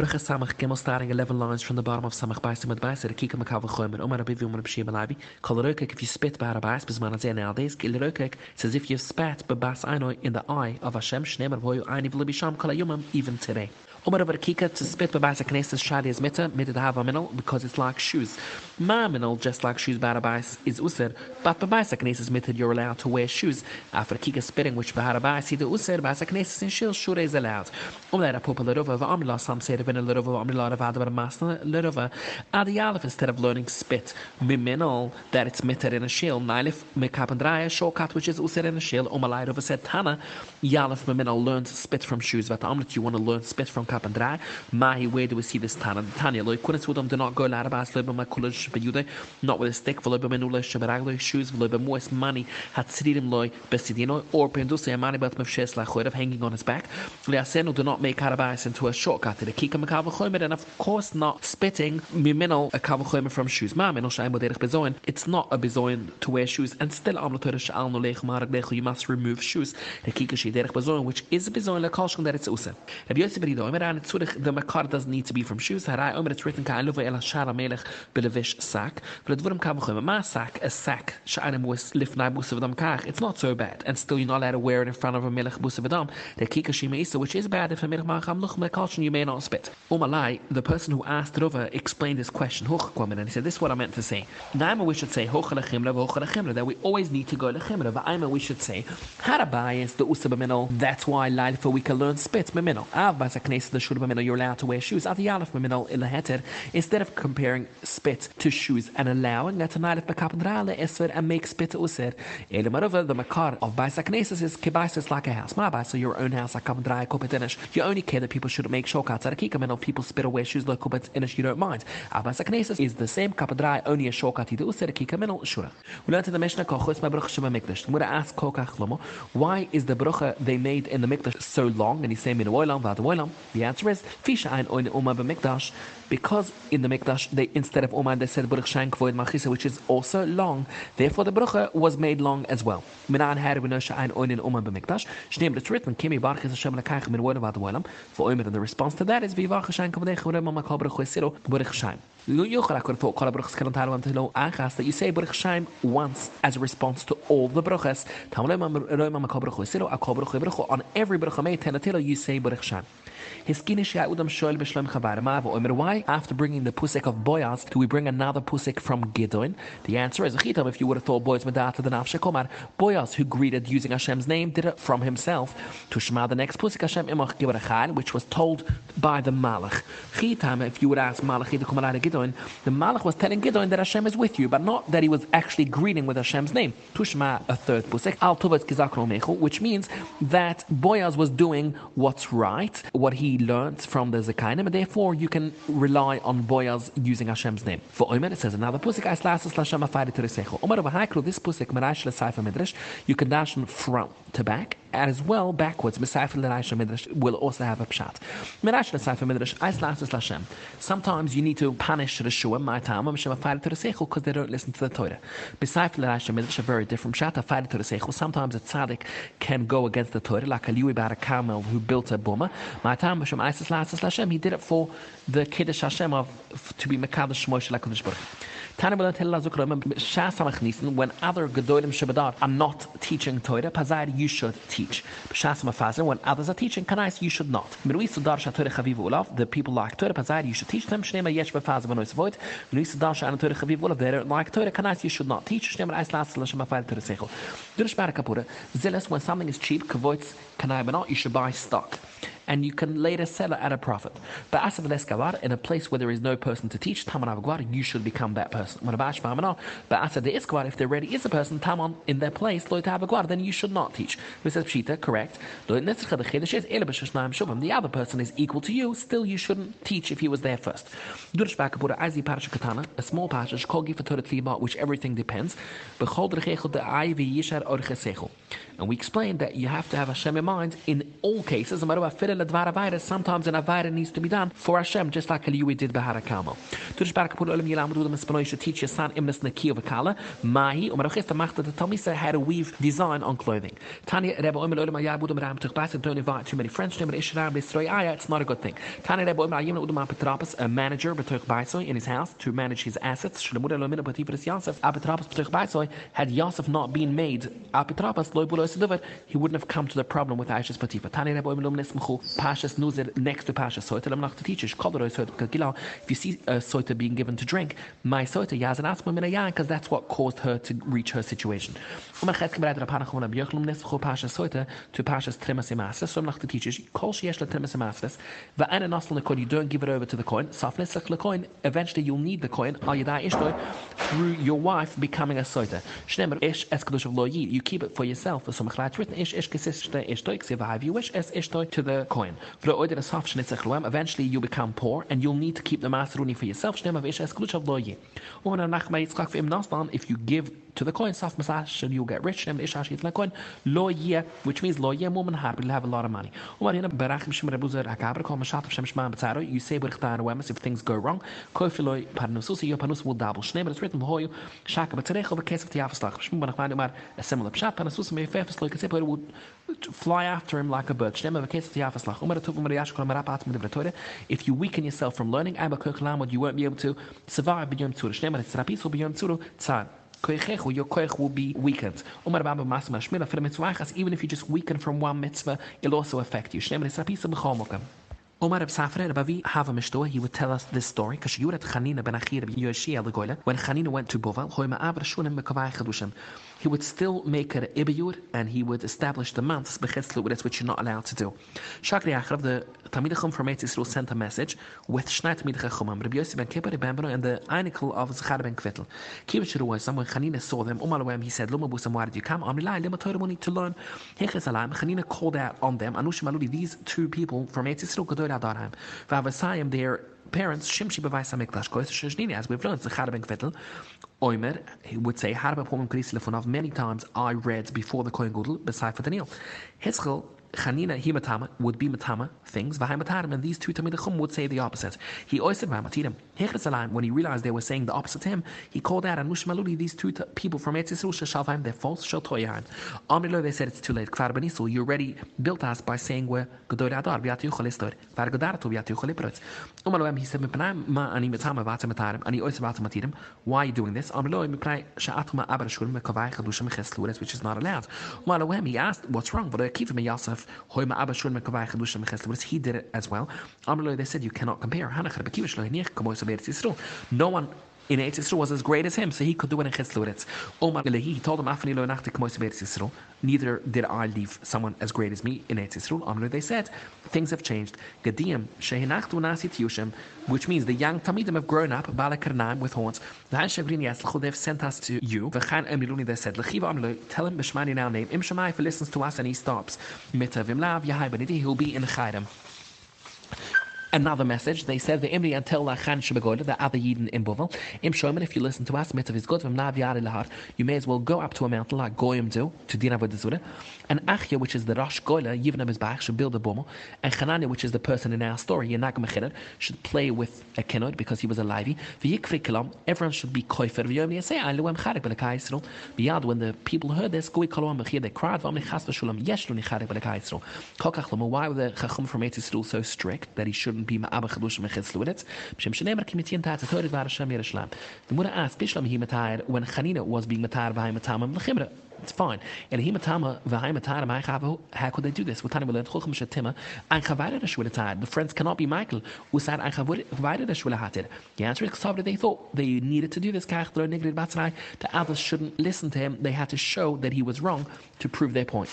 Bruch Samach Gimel starting 11 lines from the bottom of Samach Bais Samad Bais at Kika Makav Chomer Omar Abiv Umar Bashir Balabi Kolorokek if you spit Barabais Bisman Azay nowadays Kilorokek it's as if you spat Babas Aino in the eye of Hashem Shnemer Voyu Aini Vlibisham Kalayumam even today Umar over Kika to spit Babas Knesses Shadi is Mitta have a minel because it's like shoes. Ma minel just like shoes Barabais is Usir. But Babas Knesses Mitta you're allowed to wear shoes. After Kika spitting which Barabais see the Usir Babas Knesses in Shil Shure is allowed. Umar a Popa Lerova Amla some say a Lerova Amla of Adab Masna Lerova Adi Aleph instead of learning spit Miminal that it's Mitta in a shil Nilif Mekapandraya shortcut which is Usir in a shil Umalai over said Tana Yalef Miminal learns spit from shoes but Amlet you want to learn spit from Kap and Dra. Mahi, where do we see this Tana? Tanya, Loy, Kunis them. Do not go Larabas, Liba, my Kulish, Bejude, not with a stick, Voloba Menula, Shabaraglo, shoes, Voloba Mois, money, had Sidim Loy, Besidino, or Penduse, Mani, but Mavshes, like Hoyd of hanging on his back. Leaseno do not make Carabas into a shortcut to the Kika Makavachomer, and of course not spitting Miminal, a Kavachomer from shoes. Mamino Shaim, Derek Bezoin. It's not a Bezoin to wear shoes, and still Amlatorish Al Nolech Maraglecho, you must remove shoes. The Kika Shi Derek Bezoin, which is a Bezoin, Kalshon that it's Usa. Rabbi Yosef Rido, Emeran, Tzurich, the Makar doesn't need to be from shoes. Harai, Omer, it's written Ka'aluva El Hashara Melech Belevish Sak. But Dvurim Kavachomer, Ma Sak, a sack, Sha'anim was Lifnai Busavadam Kach. It's not so bad, and still you're not allowed to wear it in front of a Melech Busavadam. The Kika Shima Isa, which is bad if a Melech Macham Luch Mekalshon, you may not spit. Umalai, the person who asked Rova explained this question, Hochkwamen, and he said, This is what I meant to say. Naima, we should say, Hochalachimra, Hochalachimra, that we always need to go Lechimra. Va'aima, we should say, Harabai is the Usabaminal. That's why Lailfa we can learn spit Miminal. Av Basaknes, the Shurbaminal, you're allowed to wear shoes. The Yalef Miminal in the Heter, instead of comparing spit to shoes and allowing that to Nailef Bekapandrale Esfer and make spit User, Elimarova, the Makar of Basaknes is Kibaisis like a house. My Basa, your own house, like Kapandrai, Kopetinish. You only care that people shouldn't make shortcuts at a Kikaminal, people spit wear shoes like Kopetinish, you don't mind. Abasaknes is the same Kapandrai, only a shortcut to User, Kikaminal, Shura. We learned in the Mishnah, Kochus, my Bruch Shema Mikdash. I'm going to ask Kokach Lomo, why is the Brucha they made in the Mikdash so long? And he's saying, the answer is, Fisha ein oine Oma b'Mikdash, because in the Mikdash, they instead of Oma, they said Baruch Shank Void Machisa, which is also long. Therefore, the Brucha was made long as well. Minan had know ein oine Oma b'Mikdash. Shneim, it's written, Kimi Baruch is Hashem lekaych min about the Olam. For Omer, the response to that is, Vivach Shank V'dech V'rem Makal Baruch Yisiro Baruch Shank. Yochel could have thought Kol Baruchs Kelan Talu Antilo Achas that you say Baruch Shaim once as a response to all the Baruchas. On every Baruch Mei Tenatilo you say Baruch Shaim. Why, after bringing the pusik of Boyaz, do we bring another pusik from Gidon? The answer is. If you would have thought Boyaz Medata the Nafshe Komar, Boyaz, who greeted using Hashem's name, did it from himself. To Shema, the next pusik Hashem Imach Gibarachal, which was told by the Malach. Chitam. If you would ask Malach the Komar Gidon, the Malach was telling Gidon that Hashem is with you, but not that he was actually greeting with Hashem's name. Tushma, a third pusik, Al which means that Boyaz was doing what's right, what he learned from the Zakainim, and therefore you can rely on Boyaz using Hashem's name. For Omer, it says another pusik, Aislasas Lashem Afari Teresecho. Omer of this pusik, Midrash, you can dash from to back, as well backwards. Will also have a pshat. Sometimes you need to punish Rishua, my time, because they don't listen to the Torah. Midrash, a very different pshat, Afari Teresecho. Sometimes a tzaddik can go against the Torah, like a Liui Bar Carmel who built a boma. My time, Hashem Lashem, he did it for the Kiddush Hashem of to be Mekadosh Moshe Lakodesh Baruch. When other Gedolim Shabbat are not teaching Torah, Pazar, you should teach. When others are teaching Kanais, you should not. The people like Torah, Pazar, you should teach them. They don't like Torah, Kanais, you should not teach. Zealous, when something is cheap, Kavoitz, Kanai Banot, you should buy stock and you can later sell it at a profit. But as Eskavar, in a place where there is no person to teach, Taman you should become that person. But as the Iskvar, if there already is a person, Taman in their place, Loit Avagvar, then you should not teach. This is Pshita, correct. The other person is equal to you, still you shouldn't teach if he was there first. A small passage, which everything depends. And we explained that you have to have Hashem in mind in all cases. No matter what fit and sometimes an Avaira needs to be done for Hashem, just like Eliyahu did Bahara Kamo. Tudish Barak Pur Olam Yilam Rudam Espanoy should teach your son Imnas Nakiya Vakala, Mahi, Umarachista Machta the Talmisa how to weave design on clothing. Tanya Rebbe Omer Olam Ayabudam Ram Tuchbas, don't invite too many friends to him, Ishram Aya, it's not a good thing. Tanya Rebbe Omer Ayim Udam Petrapas, a manager, Betuch Baisoy, in his house to manage his assets. Shlemud Elomin Batipris Yosef, Apetrapas Betuch Baisoy, had Yosef not been made delivered, he wouldn't have come to the problem with Aisha's Patifa. Tani Rebbe Oim Lumnes Pashas Nuzir next to Pashas Soita, Lam Nach the teachers, Koloro Soita If you see a Soita being given to drink, my Soita Yazan Asma Mina Yan, because that's what caused her to reach her situation. To Pashas Trimas Imasas, so Nach the teachers, Kol Shiesh La Trimas Imasas, Va'ana Nasl Lekon, you don't give it over to the coin, Safnes Lek Lekoin, eventually you'll need the coin, Al Ishtoi, through your wife becoming a Soita. You keep it for yourself, written ish ish ishtoy ksiva you wish ishtoy to the coin. For schnitzach eventually you become poor and you'll need to keep the maseruni for yourself. Shnem ish nachma yitzchak if you give to the coin soft massage and you'll get rich. Shnem ish ashit la coin lo which means lo woman happy will have a lot of money. Of you say and if things go wrong. Kofiloy parnusus your parnus will double. Shnem it's written v'hoyu shaka betzerech over case of banachman umar a similar pshat parnusus may fefes loy katzep would fly after him like a bird. If you weaken yourself from learning, you won't be able to survive beyond Tzur. Your koich will be weakened. Even if you just weaken from one mitzvah, it'll also affect you. Omar of Safra, Rabbi Hava Mishtoa, he would tell us this story, because Yurat Chanina ben Achir Yoshia Legoyle, when Chanina went to Boval, Hoima Abra Shunim Mekavai Chadushim, he would still make an Ibiyur, and he would establish the months, Bechetzlu, which you're not allowed to do. Shakri Achrav, the Tamid from Eitz Yisrael sent a message with Shnai Tamid Chumam, Rabbi Yossi ben Kippur, Ben and the Einikel of Zachar ben Kvittel. Kibbutz Yeruosam, when Chanina saw them, Umalawem, he said, Luma Busam, why did you come? Amrilai, Lima Torah, need to learn. Heches Alam, Chanina called out on them, Anushim Aludi, these two people from Eitz Yisrael, Gedor Adarheim. Vavasayim, their parents, Shimshi Bevaisa Mikdash, Kois Shnini, as we've learned, Zachar ben Kvittel, Oimer, he would say, Harba Pomim Kris many times I read before the Kohen Gudel, beside for Daniel. Hitzchel, Chanina himatama would be matama things, v'haimatarim, and these two Tamid would say the opposite. He always said v'hamatirim. Hechretzalayim, when he realized they were saying the opposite to him, he called out, and Mushmaluli, these two t- people from Eretz Yisrael, Shalvaim, they're false, Shaltoyahan. Amrilo, they said it's too late. Kfar Benisul, you already built us by saying we're Gedoy Adar, Viat Yuchel Istor, Var Godaratu, Viat Yuchel Umaloem, he said, Mipanaim, ma ani matama vatamatarim, ani ois vatamatirim. Why are you doing this? Amrilo, Mipnai, Sha'atuma Abrashurim, Mekavai, Chadushim, Cheslures, which is not allowed. Umaloem, he asked, what's wrong? But I keep he did it as well. They said you cannot compare. No one in Eretz Yisrael was as great as him, so he could do it in Chetzluretz. Omar he told him, Afani lo nachti k'mois Eretz Yisrael. Neither did I leave someone as great as me in Eretz Yisrael. Omar they said, things have changed. Gadiyim shehinachtu nasit yushim, which means the young Tamidim have grown up, bala karnaim with horns. V'han shevrin yaslchu, they've sent us to you. V'chan emiluni they said, L'chiva amlo, tell him b'shmani now name. Im Shemai, he listens to us and he stops. Mitavim lav yahai benidi, he'll be in chayim another message. They said the Imri until Lachan Shabagoda, the other Yidden in Bovel. Im if you listen to us, mitzvah is good from Naviari Lahar, you may as well go up to a mountain like Goyim do, to Dina Vodazura. And Achya, which is the Rosh Goyla, Yivnam is back, should build a bomo. And Chananya, which is the person in our story, Yanag Mechiner, should play with a kenod because he was a Levi. V'yikfri everyone should be koifer. Say Aluem Charek B'lekai Yisrael. B'yad, when the people heard this, Goi Kolom Mechir, they cried, V'amni Chas V'shulam, Yesh Lu Nicharek B'lekai Yisrael. Kokach why were the Chachum from Eitz Yisrael so strict that he shouldn't geworden bim aber khadush me gesel wird bim shne mer kimt yent hat tore war sham yer shlam de mura as bishlam hi mit tayr wen khanina was being mit tayr bim tamam khimra It's fine. And himatama v'haimatara ma'achavu. How could they do this? The friends cannot be Michael. The answer is because they thought they needed to do this. The others shouldn't listen to him. They had to show that he was wrong to prove their point.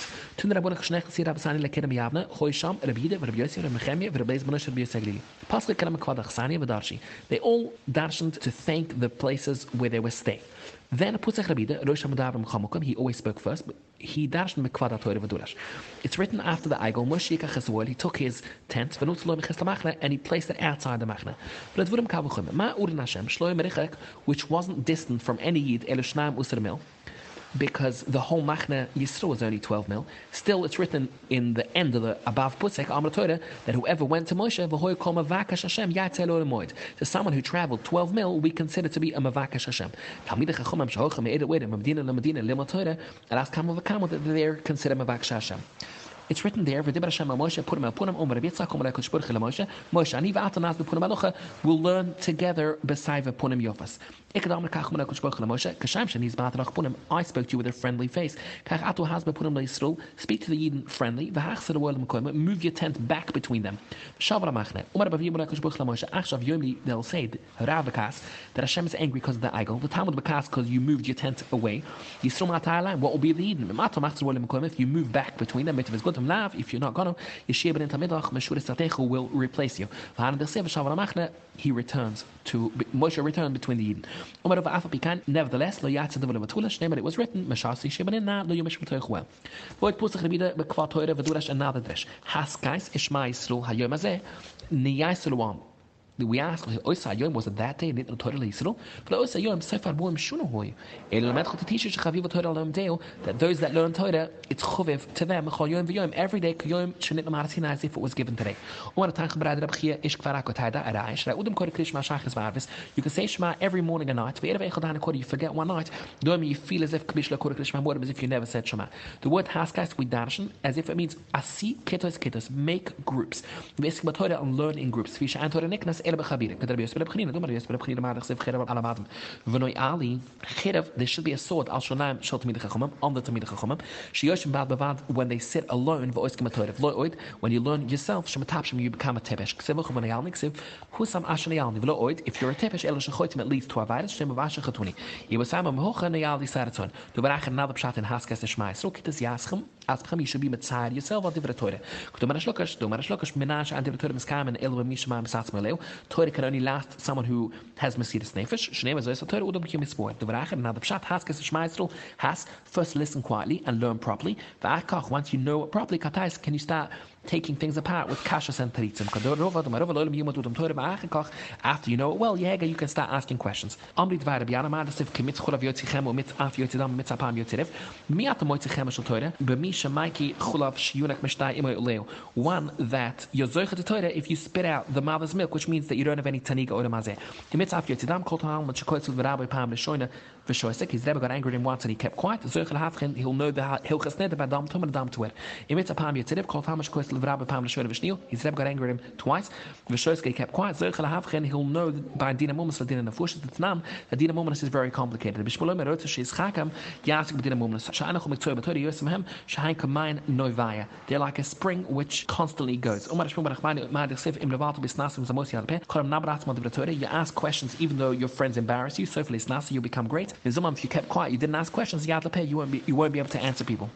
They all darshaned to thank the places where they were staying. Then Pusach Rabida, Rosh Hamadavram Chamukim, he always spoke first, but he dashed Mekvada Torah Vadurash. It's written after the Eigel, Moshe Yikach he took his tent, and he placed it outside the Machna. But Advurim Kavuchim, Ma Urin Hashem, Shloim Merichek, which wasn't distant from any Yid, Elushnaim Usr Mil, because the whole Machna Yisro is only 12 mil. Still, it's written in the end of the above Pusek, Amr Torah, that whoever went to Moshe, V'hoi kol mavakas Hashem, yatzeh lo lemoid. So someone who traveled 12 mil, we consider to be a mavakas Hashem. Talmidei Chachomim shehocham me'edet wedim, Medina leMedina limot Torah, and ask Kamo v'Kamo that they're considered mavakas Hashem. It's written there, Moshe, will learn together beside Purim Yofas. Zbat Purim, I spoke to you with a friendly face. Speak to the Yidden friendly, move your tent back between them. They'll say, that Hashem is angry because of the Eigel, the Talmud Bekas because you moved your tent away. What will be the Mekoyim, if you move back between them, is good to Lav, if you're not Gano, Yeshua ben Tamidach, Meshur Satechu will replace you. He returns to Moshe returned between the Eden. Nevertheless, the it was written well. Voit pusach rebida bekvat toire v'durash another dresh. Haskais ishma Yisrael hayom azeh niyai Siluam we ask, Yom was it that day in the Torah Yisrael? Yom that those that learn Torah it's chuviv to them Yom every day Yom as if it was given today. You can say Shema every morning and night. You forget one night. Doim you feel as if as if you never said Shema. The word Haskais we darshan as if it means Asi Ketos Ketos make groups. Basically Torah and learn in groups. Ele Bechabir. Rabbi Yosef Bnei Dumar Yosef Bnei Maadach Sev Cherev Al Amadim. V'noi Ali Cherev. There should be a sword Al Shonaim Shel Tamid Chachomim on the Tamid Chachomim. Sheyoshim Bad Bavad when they sit alone V'oiskim Atorev Lo Oid when you learn yourself Shematapshim you become a Tepesh. Ksev Uchum V'noi Alni Ksev Husam Asher Neyalni V'lo Oid if you're a Tepesh Elo Shechoitim it leads to a virus Shem of Asher Chatuni. Yibasam Hocha Neyalni Saratzon. Du Barach another pshat in Haskas Shmai. So Kitas Yaschem as khami should be mitzad yourself at the toire kto mar shlokash do mar shlokash menash at the toire mis kamen el we mish mam sats me leo toire can only last someone who has mesid the snafish shne me zoyse toire odo bkim spoir the vrache na the chat has kes shmaistro has first listen quietly and learn properly. Va kach once you know it properly katais can you start taking things apart with kashas and taritzim. After you know it well, you can start asking questions. One that you're zoichet Torah if you spit out the mother's milk, which means that you don't have any taniga or mazeh. V'shoysek. His Rebbe got angry at him once and he kept quiet. Zoichet hafchen, he'll know the hilchas ned about dam tum and dam tuer. Imitz apam yotzirev kol tahal shekoytzu Rabbi Pam L'Shoyre V'Shnil. His Rebbe got angry at him twice. V'Shoyske kept quiet. Zerchel Havchen. He'll know by Dina Mumas Ladina Nefush that Tnam that Dina Mumas is very complicated. B'Shmoloi Merotz Sheis Chakam Yasik B'Dina Mumas. Sha'anach Umiktoy B'Tori Yosem Hem Shahain Kamayin Noivaya. They're like a spring which constantly goes. Umar Shmum Barachmani Ma'ad Sif Im Levato B'Snasim Zamos Yalpe. Kolam Nabrat Mod B'Tori. You ask questions even though your friends embarrass you. So for you become great. In Zumam if you kept quiet you didn't ask questions Yad Lepe you won't be you won't be able to answer people.